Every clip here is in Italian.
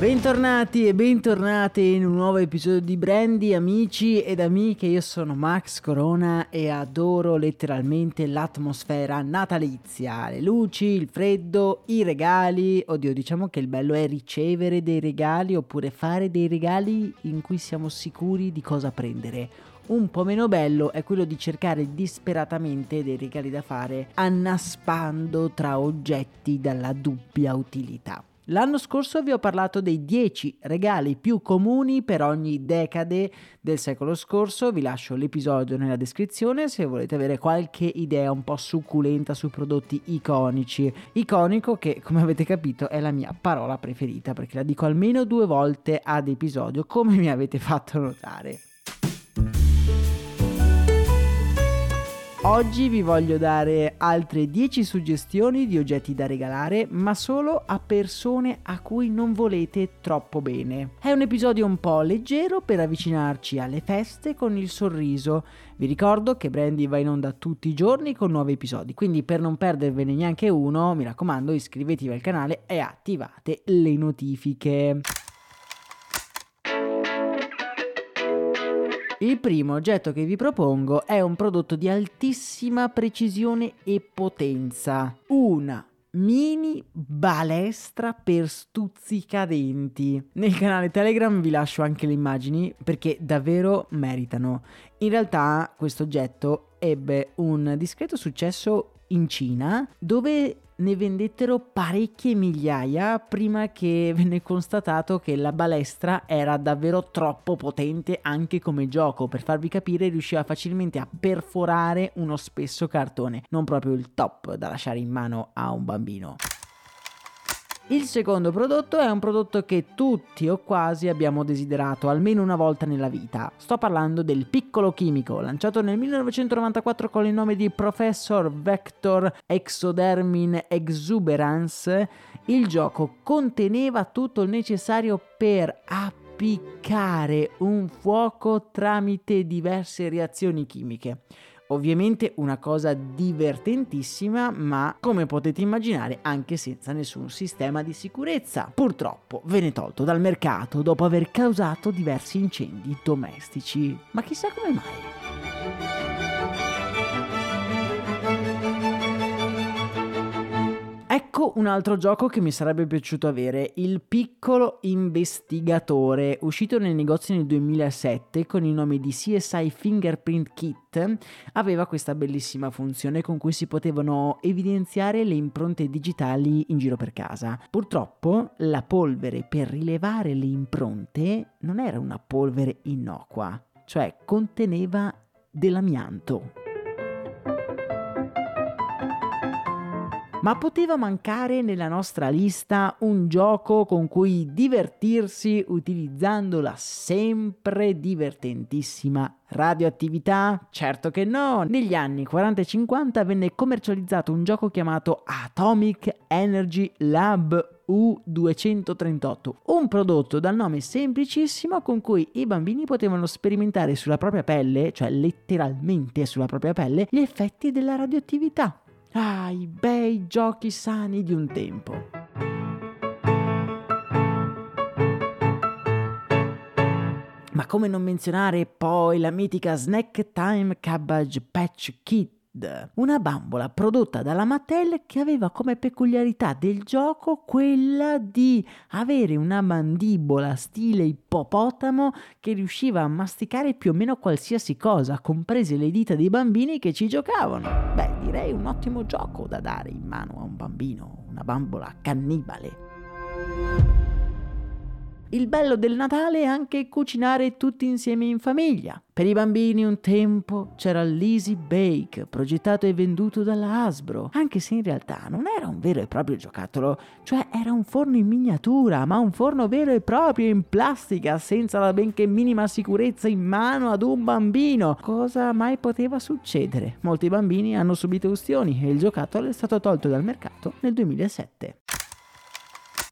Bentornati e bentornate in un nuovo episodio di Brandy, amici ed amiche. Io sono Max Corona e adoro letteralmente l'atmosfera natalizia, le luci, il freddo, i regali. Oddio, diciamo che il bello è ricevere dei regali oppure fare dei regali in cui siamo sicuri di cosa prendere. Un po' meno bello è quello di cercare disperatamente dei regali da fare annaspando tra oggetti dalla dubbia utilità. L'anno scorso vi ho parlato dei 10 regali più comuni per ogni decade del secolo scorso, vi lascio l'episodio nella descrizione se volete avere qualche idea un po' succulenta su prodotti iconici. Iconico che, come avete capito, è la mia parola preferita perché la dico almeno due volte ad episodio, come mi avete fatto notare. Oggi vi voglio dare altre 10 suggestioni di oggetti da regalare, ma solo a persone a cui non volete troppo bene. È un episodio un po' leggero per avvicinarci alle feste con il sorriso. Vi ricordo che Brandy va in onda tutti i giorni con nuovi episodi, quindi per non perdervene neanche uno, mi raccomando, iscrivetevi al canale e attivate le notifiche. Il primo oggetto che vi propongo è un prodotto di altissima precisione e potenza. Una mini balestra per stuzzicadenti. Nel canale Telegram vi lascio anche le immagini perché davvero meritano. In realtà questo oggetto ebbe un discreto successo in Cina dove ne vendettero parecchie migliaia prima che venne constatato che la balestra era davvero troppo potente anche come gioco. Per farvi capire, riusciva facilmente a perforare uno spesso cartone, non proprio il top da lasciare in mano a un bambino. Il secondo prodotto è un prodotto che tutti o quasi abbiamo desiderato almeno una volta nella vita. Sto parlando del piccolo chimico, lanciato nel 1994 con il nome di Professor Vector Exodermin Exuberance. Il gioco conteneva tutto il necessario per appiccare un fuoco tramite diverse reazioni chimiche. Ovviamente una cosa divertentissima, ma come potete immaginare anche senza nessun sistema di sicurezza. Purtroppo venne tolto dal mercato dopo aver causato diversi incendi domestici. Ma chissà come mai. Ecco un altro gioco che mi sarebbe piaciuto avere, il piccolo investigatore, uscito nei negozi nel 2007 con il nome di CSI Fingerprint Kit, aveva questa bellissima funzione con cui si potevano evidenziare le impronte digitali in giro per casa. Purtroppo la polvere per rilevare le impronte non era una polvere innocua, cioè conteneva dell'amianto. Ma poteva mancare nella nostra lista un gioco con cui divertirsi utilizzando la sempre divertentissima radioattività? Certo che no! Negli anni 40 e 50 venne commercializzato un gioco chiamato Atomic Energy Lab U238, un prodotto dal nome semplicissimo con cui i bambini potevano sperimentare sulla propria pelle, cioè letteralmente sulla propria pelle, gli effetti della radioattività. Ah, i bei giochi sani di un tempo. Ma come non menzionare poi la mitica Snack Time Cabbage Patch Kit? Una bambola prodotta dalla Mattel che aveva come peculiarità del gioco quella di avere una mandibola stile ippopotamo che riusciva a masticare più o meno qualsiasi cosa, comprese le dita dei bambini che ci giocavano. Beh, direi un ottimo gioco da dare in mano a un bambino, una bambola cannibale. Il bello del Natale è anche cucinare tutti insieme in famiglia. Per i bambini un tempo c'era l'Easy Bake, progettato e venduto dalla Hasbro, anche se in realtà non era un vero e proprio giocattolo, cioè era un forno in miniatura, ma un forno vero e proprio in plastica, senza la benché minima sicurezza in mano ad un bambino. Cosa mai poteva succedere? Molti bambini hanno subito ustioni e il giocattolo è stato tolto dal mercato nel 2007.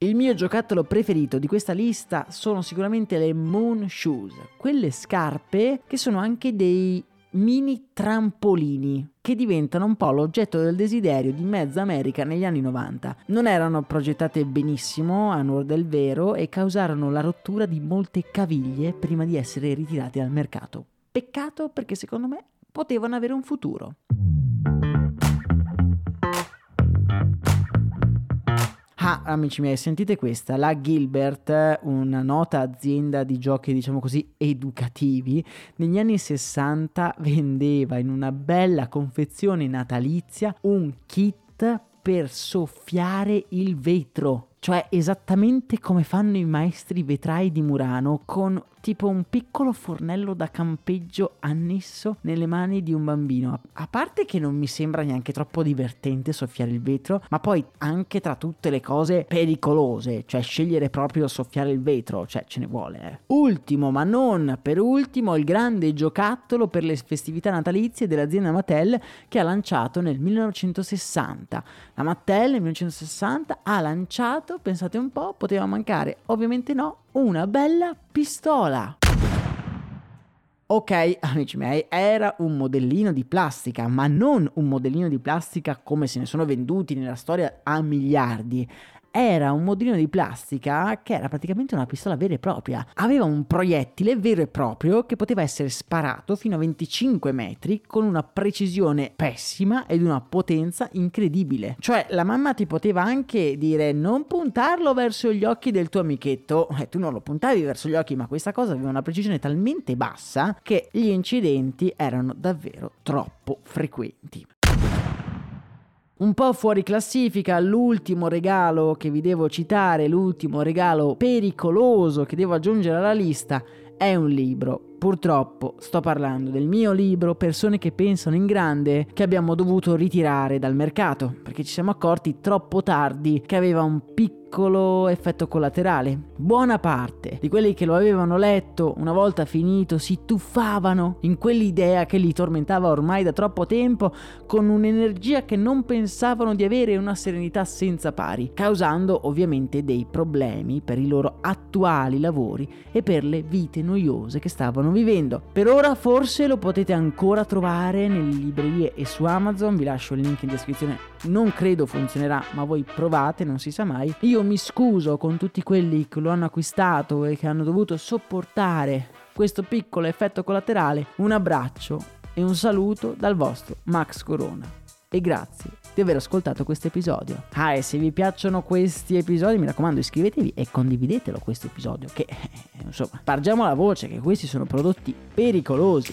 Il mio giocattolo preferito di questa lista sono sicuramente le Moon Shoes, quelle scarpe che sono anche dei mini trampolini che diventano un po' l'oggetto del desiderio di mezza America negli anni 90. Non erano progettate benissimo a onor del vero e causarono la rottura di molte caviglie prima di essere ritirate dal mercato. Peccato perché secondo me potevano avere un futuro. Ah, amici miei, sentite questa, la Gilbert, una nota azienda di giochi, diciamo così, educativi, negli anni 60 vendeva in una bella confezione natalizia un kit per soffiare il vetro, cioè esattamente come fanno i maestri vetrai di Murano con tipo un piccolo fornello da campeggio annesso nelle mani di un bambino. A parte che non mi sembra neanche troppo divertente soffiare il vetro, ma poi anche tra tutte le cose pericolose, cioè scegliere proprio soffiare il vetro, cioè ce ne vuole. Eh. Ultimo, ma non per ultimo, il grande giocattolo per le festività natalizie dell'azienda Mattel che ha lanciato nel 1960. La Mattel nel 1960 ha lanciato, pensate un po', poteva mancare, ovviamente no, una bella pistola. Ok, amici miei, era un modellino di plastica, ma non un modellino di plastica come se ne sono venduti nella storia a miliardi era un modellino di plastica che era praticamente una pistola vera e propria. Aveva un proiettile vero e proprio che poteva essere sparato fino a 25 metri con una precisione pessima ed una potenza incredibile. Cioè la mamma ti poteva anche dire non puntarlo verso gli occhi del tuo amichetto e tu non lo puntavi verso gli occhi ma questa cosa aveva una precisione talmente bassa che gli incidenti erano davvero troppo frequenti. Un po' fuori classifica, l'ultimo regalo che vi devo citare, l'ultimo regalo pericoloso che devo aggiungere alla lista è un libro. Purtroppo sto parlando del mio libro Persone che pensano in grande che abbiamo dovuto ritirare dal mercato perché ci siamo accorti troppo tardi che aveva un piccolo piccolo effetto collaterale. Buona parte di quelli che lo avevano letto una volta finito si tuffavano in quell'idea che li tormentava ormai da troppo tempo con un'energia che non pensavano di avere e una serenità senza pari, causando ovviamente dei problemi per i loro attuali lavori e per le vite noiose che stavano vivendo. Per ora forse lo potete ancora trovare nelle librerie e su Amazon, vi lascio il link in descrizione. Non credo funzionerà, ma voi provate, non si sa mai. Io mi scuso con tutti quelli che lo hanno acquistato e che hanno dovuto sopportare questo piccolo effetto collaterale. Un abbraccio e un saluto dal vostro Max Corona. E grazie di aver ascoltato questo episodio. Ah, e se vi piacciono questi episodi, mi raccomando, iscrivetevi e condividetelo questo episodio. Che insomma, spargiamo la voce che questi sono prodotti pericolosi.